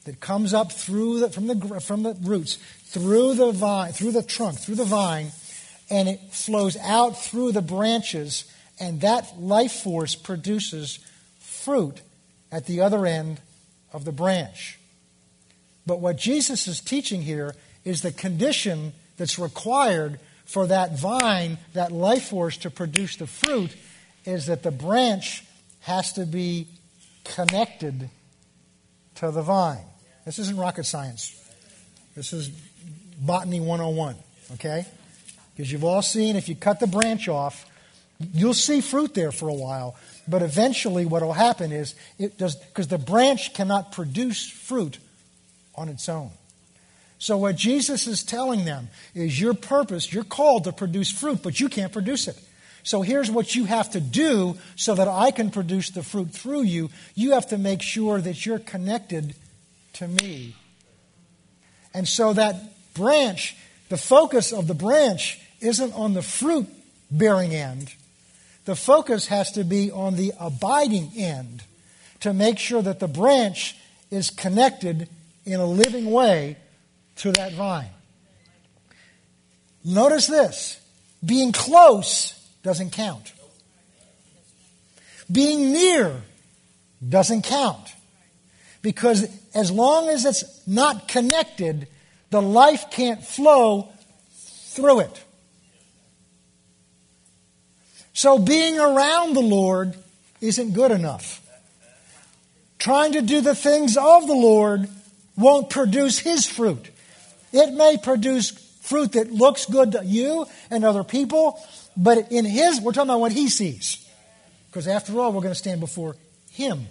that comes up through the, from, the, from the roots, through the vine, through the trunk, through the vine, and it flows out through the branches, and that life force produces fruit at the other end of the branch. But what Jesus is teaching here is the condition that's required for that vine, that life force to produce the fruit, is that the branch has to be connected to the vine. This isn't rocket science. This is botany 101, okay? Because you've all seen if you cut the branch off, you'll see fruit there for a while, but eventually what will happen is it does because the branch cannot produce fruit on its own. So, what Jesus is telling them is your purpose, you're called to produce fruit, but you can't produce it. So, here's what you have to do so that I can produce the fruit through you. You have to make sure that you're connected to me. And so, that branch, the focus of the branch isn't on the fruit bearing end, the focus has to be on the abiding end to make sure that the branch is connected in a living way to that vine. Notice this being close doesn't count, being near doesn't count. Because as long as it's not connected, the life can't flow through it. So being around the Lord isn't good enough. Trying to do the things of the Lord won't produce His fruit. It may produce fruit that looks good to you and other people, but in His, we're talking about what He sees. Because after all, we're going to stand before Him.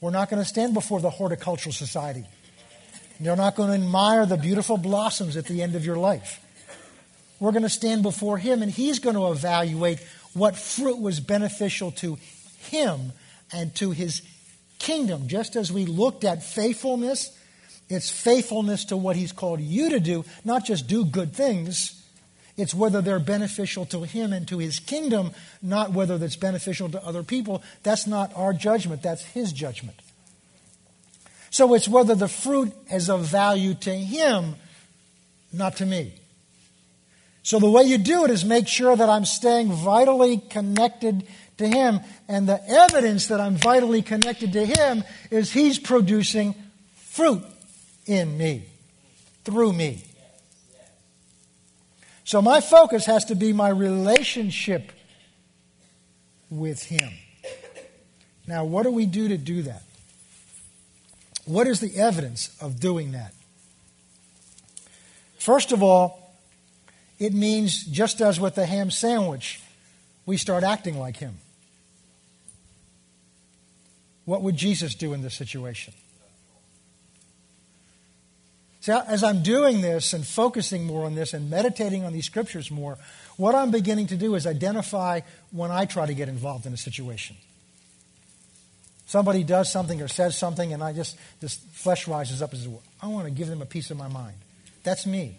We're not going to stand before the horticultural society. You're not going to admire the beautiful blossoms at the end of your life. We're going to stand before Him, and He's going to evaluate what fruit was beneficial to Him and to His kingdom. Just as we looked at faithfulness it's faithfulness to what He's called you to do, not just do good things. It's whether they're beneficial to Him and to His kingdom, not whether that's beneficial to other people. That's not our judgment, that's His judgment. So it's whether the fruit is of value to Him, not to me. So the way you do it is make sure that I'm staying vitally connected to Him. And the evidence that I'm vitally connected to Him is He's producing fruit in me, through me. So my focus has to be my relationship with Him. Now, what do we do to do that? What is the evidence of doing that? First of all, it means just as with the ham sandwich, we start acting like Him. What would Jesus do in this situation? See, as I'm doing this and focusing more on this and meditating on these scriptures more, what I'm beginning to do is identify when I try to get involved in a situation. Somebody does something or says something, and I just, this flesh rises up as I want to give them a piece of my mind. That's me.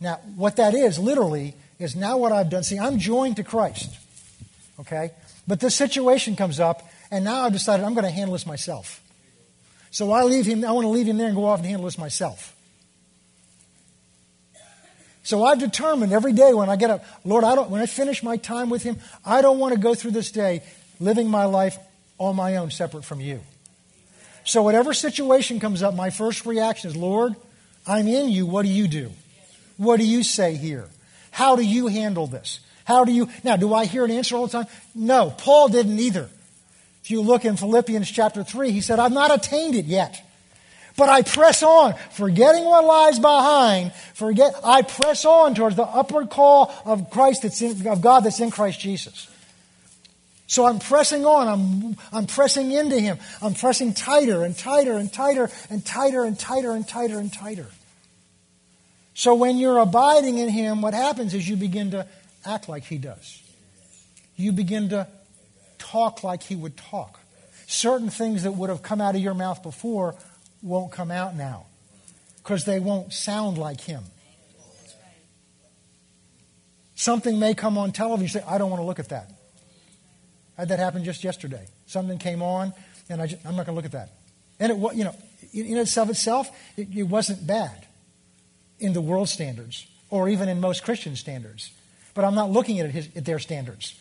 Now, what that is, literally, is now what I've done. See, I'm joined to Christ. Okay? But this situation comes up, and now I've decided I'm going to handle this myself. So I leave him, I want to leave him there and go off and handle this myself. So I've determined every day when I get up, Lord, I don't, when I finish my time with him, I don't want to go through this day living my life on my own, separate from you. So, whatever situation comes up, my first reaction is, Lord, I'm in you. What do you do? What do you say here? How do you handle this? How do you. Now, do I hear an answer all the time? No. Paul didn't either. You look in Philippians chapter 3, he said, I've not attained it yet. But I press on, forgetting what lies behind. Forget, I press on towards the upward call of Christ that's in, of God that's in Christ Jesus. So I'm pressing on. I'm, I'm pressing into Him. I'm pressing tighter and tighter and tighter and tighter and tighter and tighter and tighter. So when you're abiding in Him, what happens is you begin to act like He does. You begin to talk like He would talk. Certain things that would have come out of your mouth before won't come out now because they won't sound like Him. Something may come on television. You say, I don't want to look at that. I had that happen just yesterday. Something came on, and I just, I'm not going to look at that. And it, you know, in itself itself, it, it wasn't bad in the world standards or even in most Christian standards. But I'm not looking at, his, at their standards.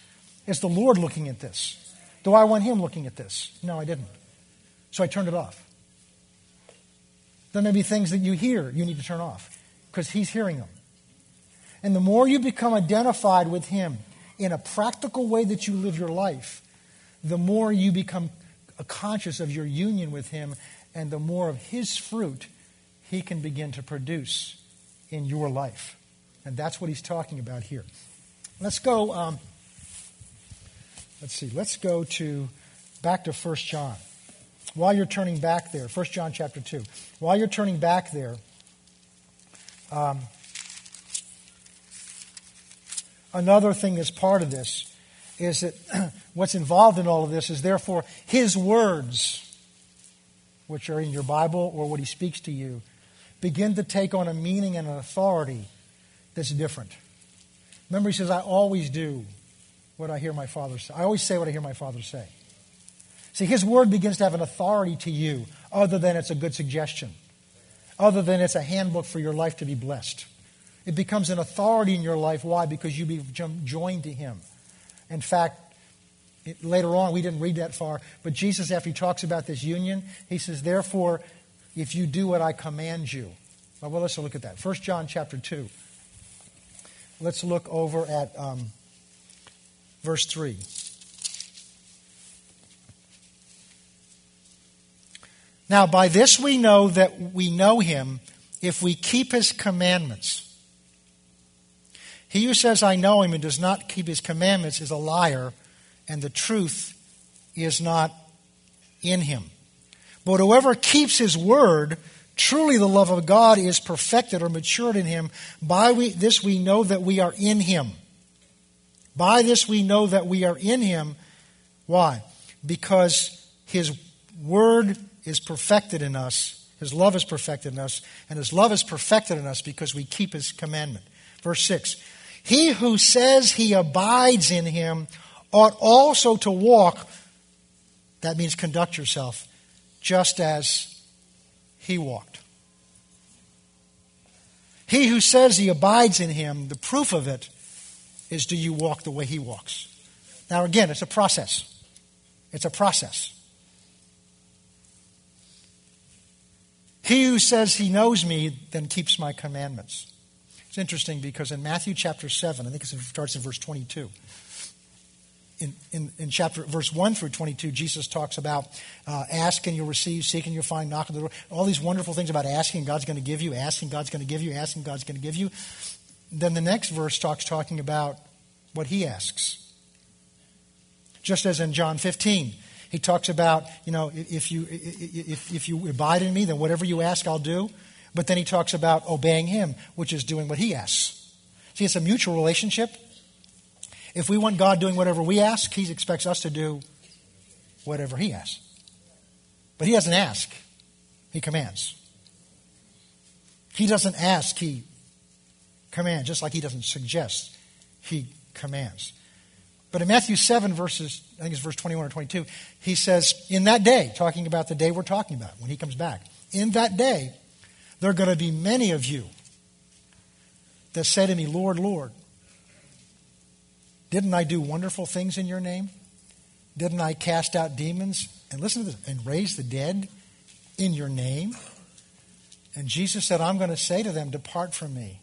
It's the Lord looking at this. Do I want Him looking at this? No, I didn't. So I turned it off. There may be things that you hear you need to turn off because He's hearing them. And the more you become identified with Him, in a practical way that you live your life, the more you become conscious of your union with Him and the more of His fruit He can begin to produce in your life. And that's what He's talking about here. Let's go. Um, let's see. Let's go to back to 1 John. While you're turning back there, 1 John chapter 2. While you're turning back there, um, another thing that's part of this is that what's involved in all of this is therefore his words, which are in your Bible or what he speaks to you, begin to take on a meaning and an authority that's different. Remember, he says, I always do what I hear my father say. I always say what I hear my father say. See, his word begins to have an authority to you other than it's a good suggestion, other than it's a handbook for your life to be blessed. It becomes an authority in your life. Why? Because you become joined to Him. In fact, it, later on, we didn't read that far, but Jesus, after he talks about this union, he says, Therefore, if you do what I command you. Well, let's look at that. 1 John chapter 2. Let's look over at um, verse 3. Now, by this we know that we know him if we keep his commandments. He who says, I know him, and does not keep his commandments is a liar, and the truth is not in him. But whoever keeps his word, truly the love of God is perfected or matured in him. By we, this we know that we are in him. By this we know that we are in him. Why? Because his word is perfected in us. His love is perfected in us. And his love is perfected in us because we keep his commandment. Verse 6 he who says he abides in him ought also to walk, that means conduct yourself, just as he walked. He who says he abides in him, the proof of it is do you walk the way he walks? Now, again, it's a process. It's a process. He who says he knows me then keeps my commandments. It's interesting because in Matthew chapter 7, I think it starts in verse 22. In, in, in chapter verse 1 through 22, Jesus talks about uh, ask and you'll receive, seek and you'll find, knock on the door. All these wonderful things about asking, God's going to give you, asking, God's going to give you, asking, God's going to give you. Then the next verse talks talking about what he asks. Just as in John 15, he talks about, you know, if you, if, if you abide in me, then whatever you ask, I'll do. But then he talks about obeying him, which is doing what he asks. See, it's a mutual relationship. If we want God doing whatever we ask, he expects us to do whatever he asks. But he doesn't ask, he commands. He doesn't ask, he commands, just like he doesn't suggest, he commands. But in Matthew 7, verses, I think it's verse 21 or 22, he says, In that day, talking about the day we're talking about, when he comes back, in that day, there are going to be many of you that say to me, Lord, Lord, didn't I do wonderful things in your name? Didn't I cast out demons? And listen to this, and raise the dead in your name? And Jesus said, I'm going to say to them, Depart from me.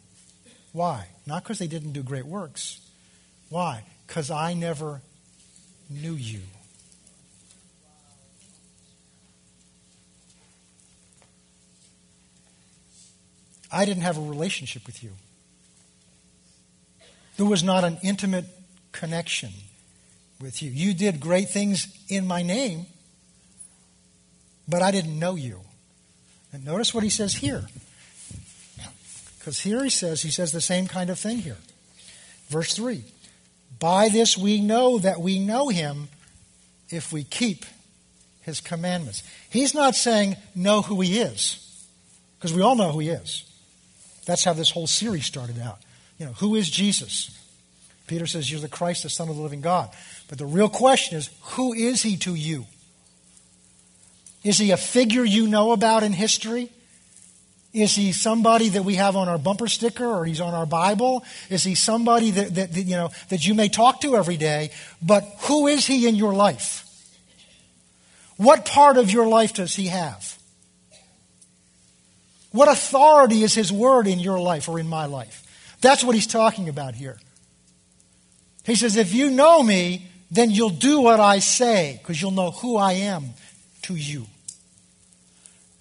Why? Not because they didn't do great works. Why? Because I never knew you. I didn't have a relationship with you. There was not an intimate connection with you. You did great things in my name, but I didn't know you. And notice what he says here. Because here he says, he says the same kind of thing here. Verse 3 By this we know that we know him if we keep his commandments. He's not saying know who he is, because we all know who he is. That's how this whole series started out. You know, who is Jesus? Peter says, You're the Christ, the Son of the living God. But the real question is, who is he to you? Is he a figure you know about in history? Is he somebody that we have on our bumper sticker or he's on our Bible? Is he somebody that, that, that, you know that you may talk to every day? But who is he in your life? What part of your life does he have? What authority is his word in your life or in my life? That's what he's talking about here. He says, if you know me, then you'll do what I say because you'll know who I am to you.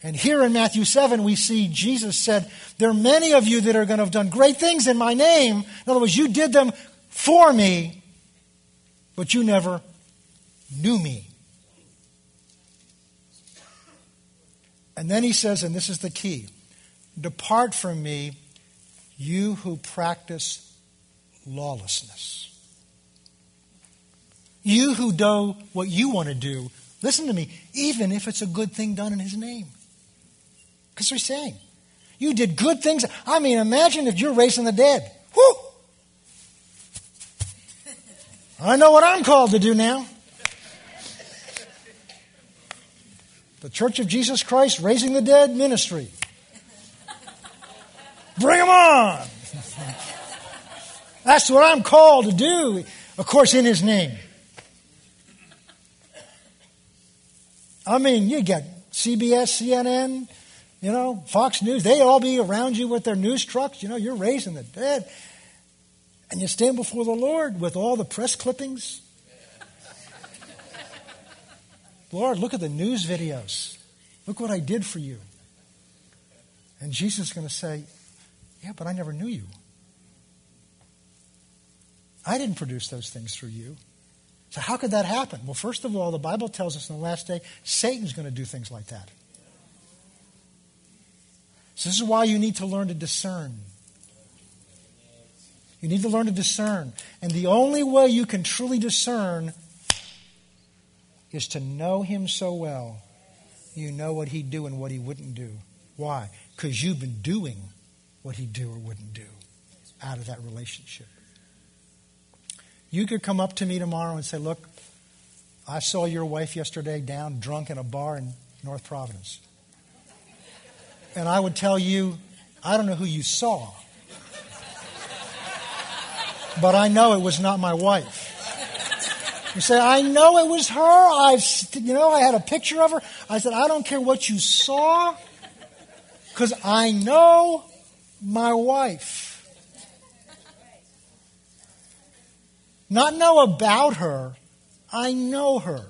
And here in Matthew 7, we see Jesus said, There are many of you that are going to have done great things in my name. In other words, you did them for me, but you never knew me. And then he says, and this is the key Depart from me, you who practice lawlessness. You who do what you want to do, listen to me, even if it's a good thing done in his name. Because we're saying, you did good things. I mean, imagine if you're raising the dead. Whoo! I know what I'm called to do now. The Church of Jesus Christ Raising the Dead Ministry. Bring them on! That's what I'm called to do, of course, in His name. I mean, you get CBS, CNN, you know, Fox News, they all be around you with their news trucks. You know, you're raising the dead. And you stand before the Lord with all the press clippings. Lord, look at the news videos. Look what I did for you. And Jesus is going to say, Yeah, but I never knew you. I didn't produce those things through you. So, how could that happen? Well, first of all, the Bible tells us in the last day, Satan's going to do things like that. So, this is why you need to learn to discern. You need to learn to discern. And the only way you can truly discern is to know Him so well, you know what He'd do and what He wouldn't do. Why? Because you've been doing what He'd do or wouldn't do out of that relationship. You could come up to me tomorrow and say, Look, I saw your wife yesterday down drunk in a bar in North Providence and I would tell you, I don't know who you saw, but I know it was not my wife. You say, I know it was her. I've, you know, I had a picture of her. I said, I don't care what you saw, because I know my wife. Not know about her, I know her.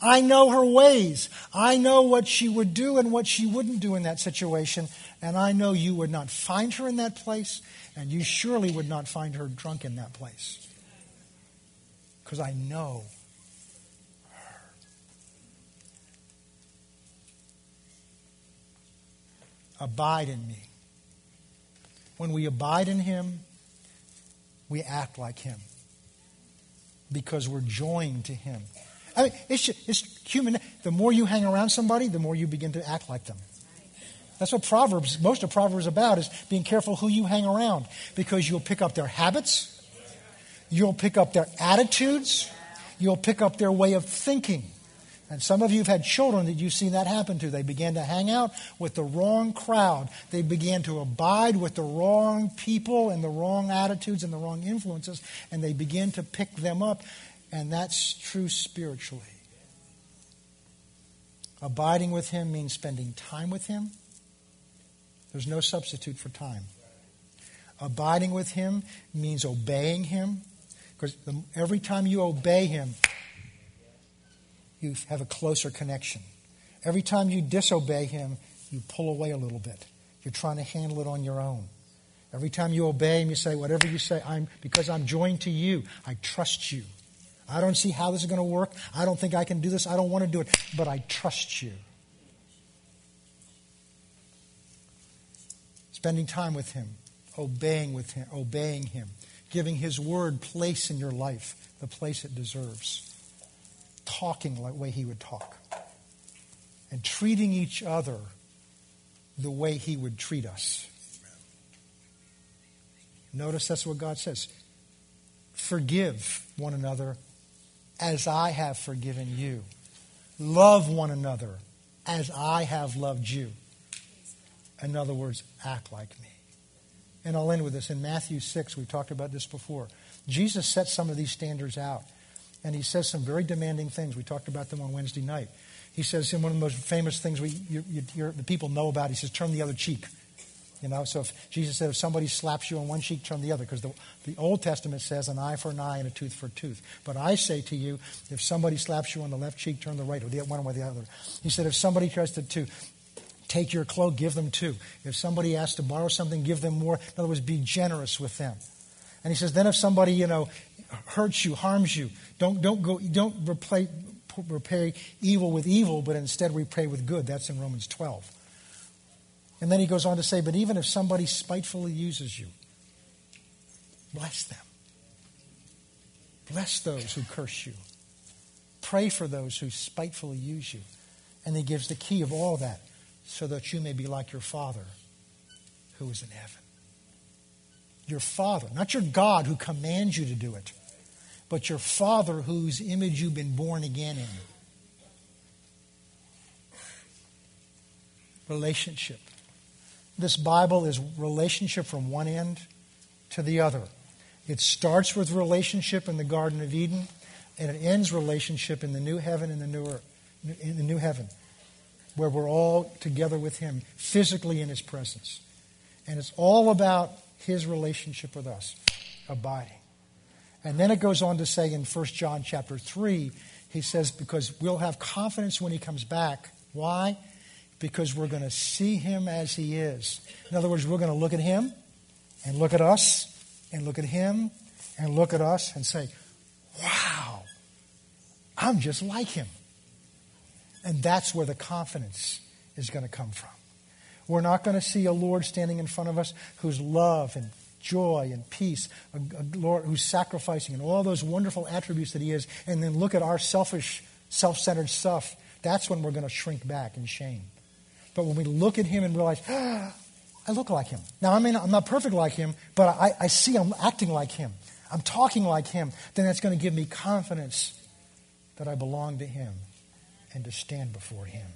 I know her ways. I know what she would do and what she wouldn't do in that situation. And I know you would not find her in that place, and you surely would not find her drunk in that place. Because I know her. Abide in me. When we abide in him, we act like him because we're joined to him. I mean, it's, it's human. The more you hang around somebody, the more you begin to act like them. That's what Proverbs, most of Proverbs is about, is being careful who you hang around because you'll pick up their habits, you'll pick up their attitudes, you'll pick up their way of thinking. And some of you have had children that you've seen that happen to. They began to hang out with the wrong crowd. They began to abide with the wrong people and the wrong attitudes and the wrong influences, and they begin to pick them up. And that's true spiritually. Abiding with Him means spending time with Him. There's no substitute for time. Abiding with Him means obeying Him. Because every time you obey Him, you have a closer connection. Every time you disobey Him, you pull away a little bit. You're trying to handle it on your own. Every time you obey Him, you say, Whatever you say, I'm, because I'm joined to you, I trust you. I don't see how this is going to work. I don't think I can do this. I don't want to do it. But I trust you. Spending time with Him, obeying with Him, obeying Him, giving His word place in your life, the place it deserves, talking like the way He would talk, and treating each other the way He would treat us. Notice that's what God says. Forgive one another as I have forgiven you. Love one another as I have loved you. In other words, act like me. And I'll end with this. In Matthew 6, we've talked about this before. Jesus sets some of these standards out. And he says some very demanding things. We talked about them on Wednesday night. He says, in one of the most famous things we, you, you, the people know about, he says, turn the other cheek. You know, so if Jesus said, if somebody slaps you on one cheek, turn the other, because the, the Old Testament says an eye for an eye and a tooth for a tooth. But I say to you, if somebody slaps you on the left cheek, turn the right, or the one or the other. He said, if somebody tries to, to take your cloak, give them two. If somebody asks to borrow something, give them more. In other words, be generous with them. And he says, then if somebody, you know, hurts you, harms you, don't, don't go, don't repay, repay evil with evil, but instead repay with good. That's in Romans 12. And then he goes on to say, But even if somebody spitefully uses you, bless them. Bless those who curse you. Pray for those who spitefully use you. And he gives the key of all that so that you may be like your Father who is in heaven. Your Father, not your God who commands you to do it, but your Father whose image you've been born again in. Relationship. This Bible is relationship from one end to the other. It starts with relationship in the Garden of Eden, and it ends relationship in the new heaven and the new earth, in the new heaven, where we're all together with Him, physically in His presence. And it's all about His relationship with us, abiding. And then it goes on to say in 1 John chapter 3, he says, because we'll have confidence when he comes back. Why? Because we're going to see him as he is. In other words, we're going to look at him and look at us and look at him and look at us and say, wow, I'm just like him. And that's where the confidence is going to come from. We're not going to see a Lord standing in front of us who's love and joy and peace, a, a Lord who's sacrificing and all those wonderful attributes that he is, and then look at our selfish, self centered stuff. That's when we're going to shrink back in shame. But when we look at him and realize, ah, I look like him. Now, I mean, I'm not perfect like him, but I, I see I'm acting like him. I'm talking like him. Then that's going to give me confidence that I belong to him and to stand before him.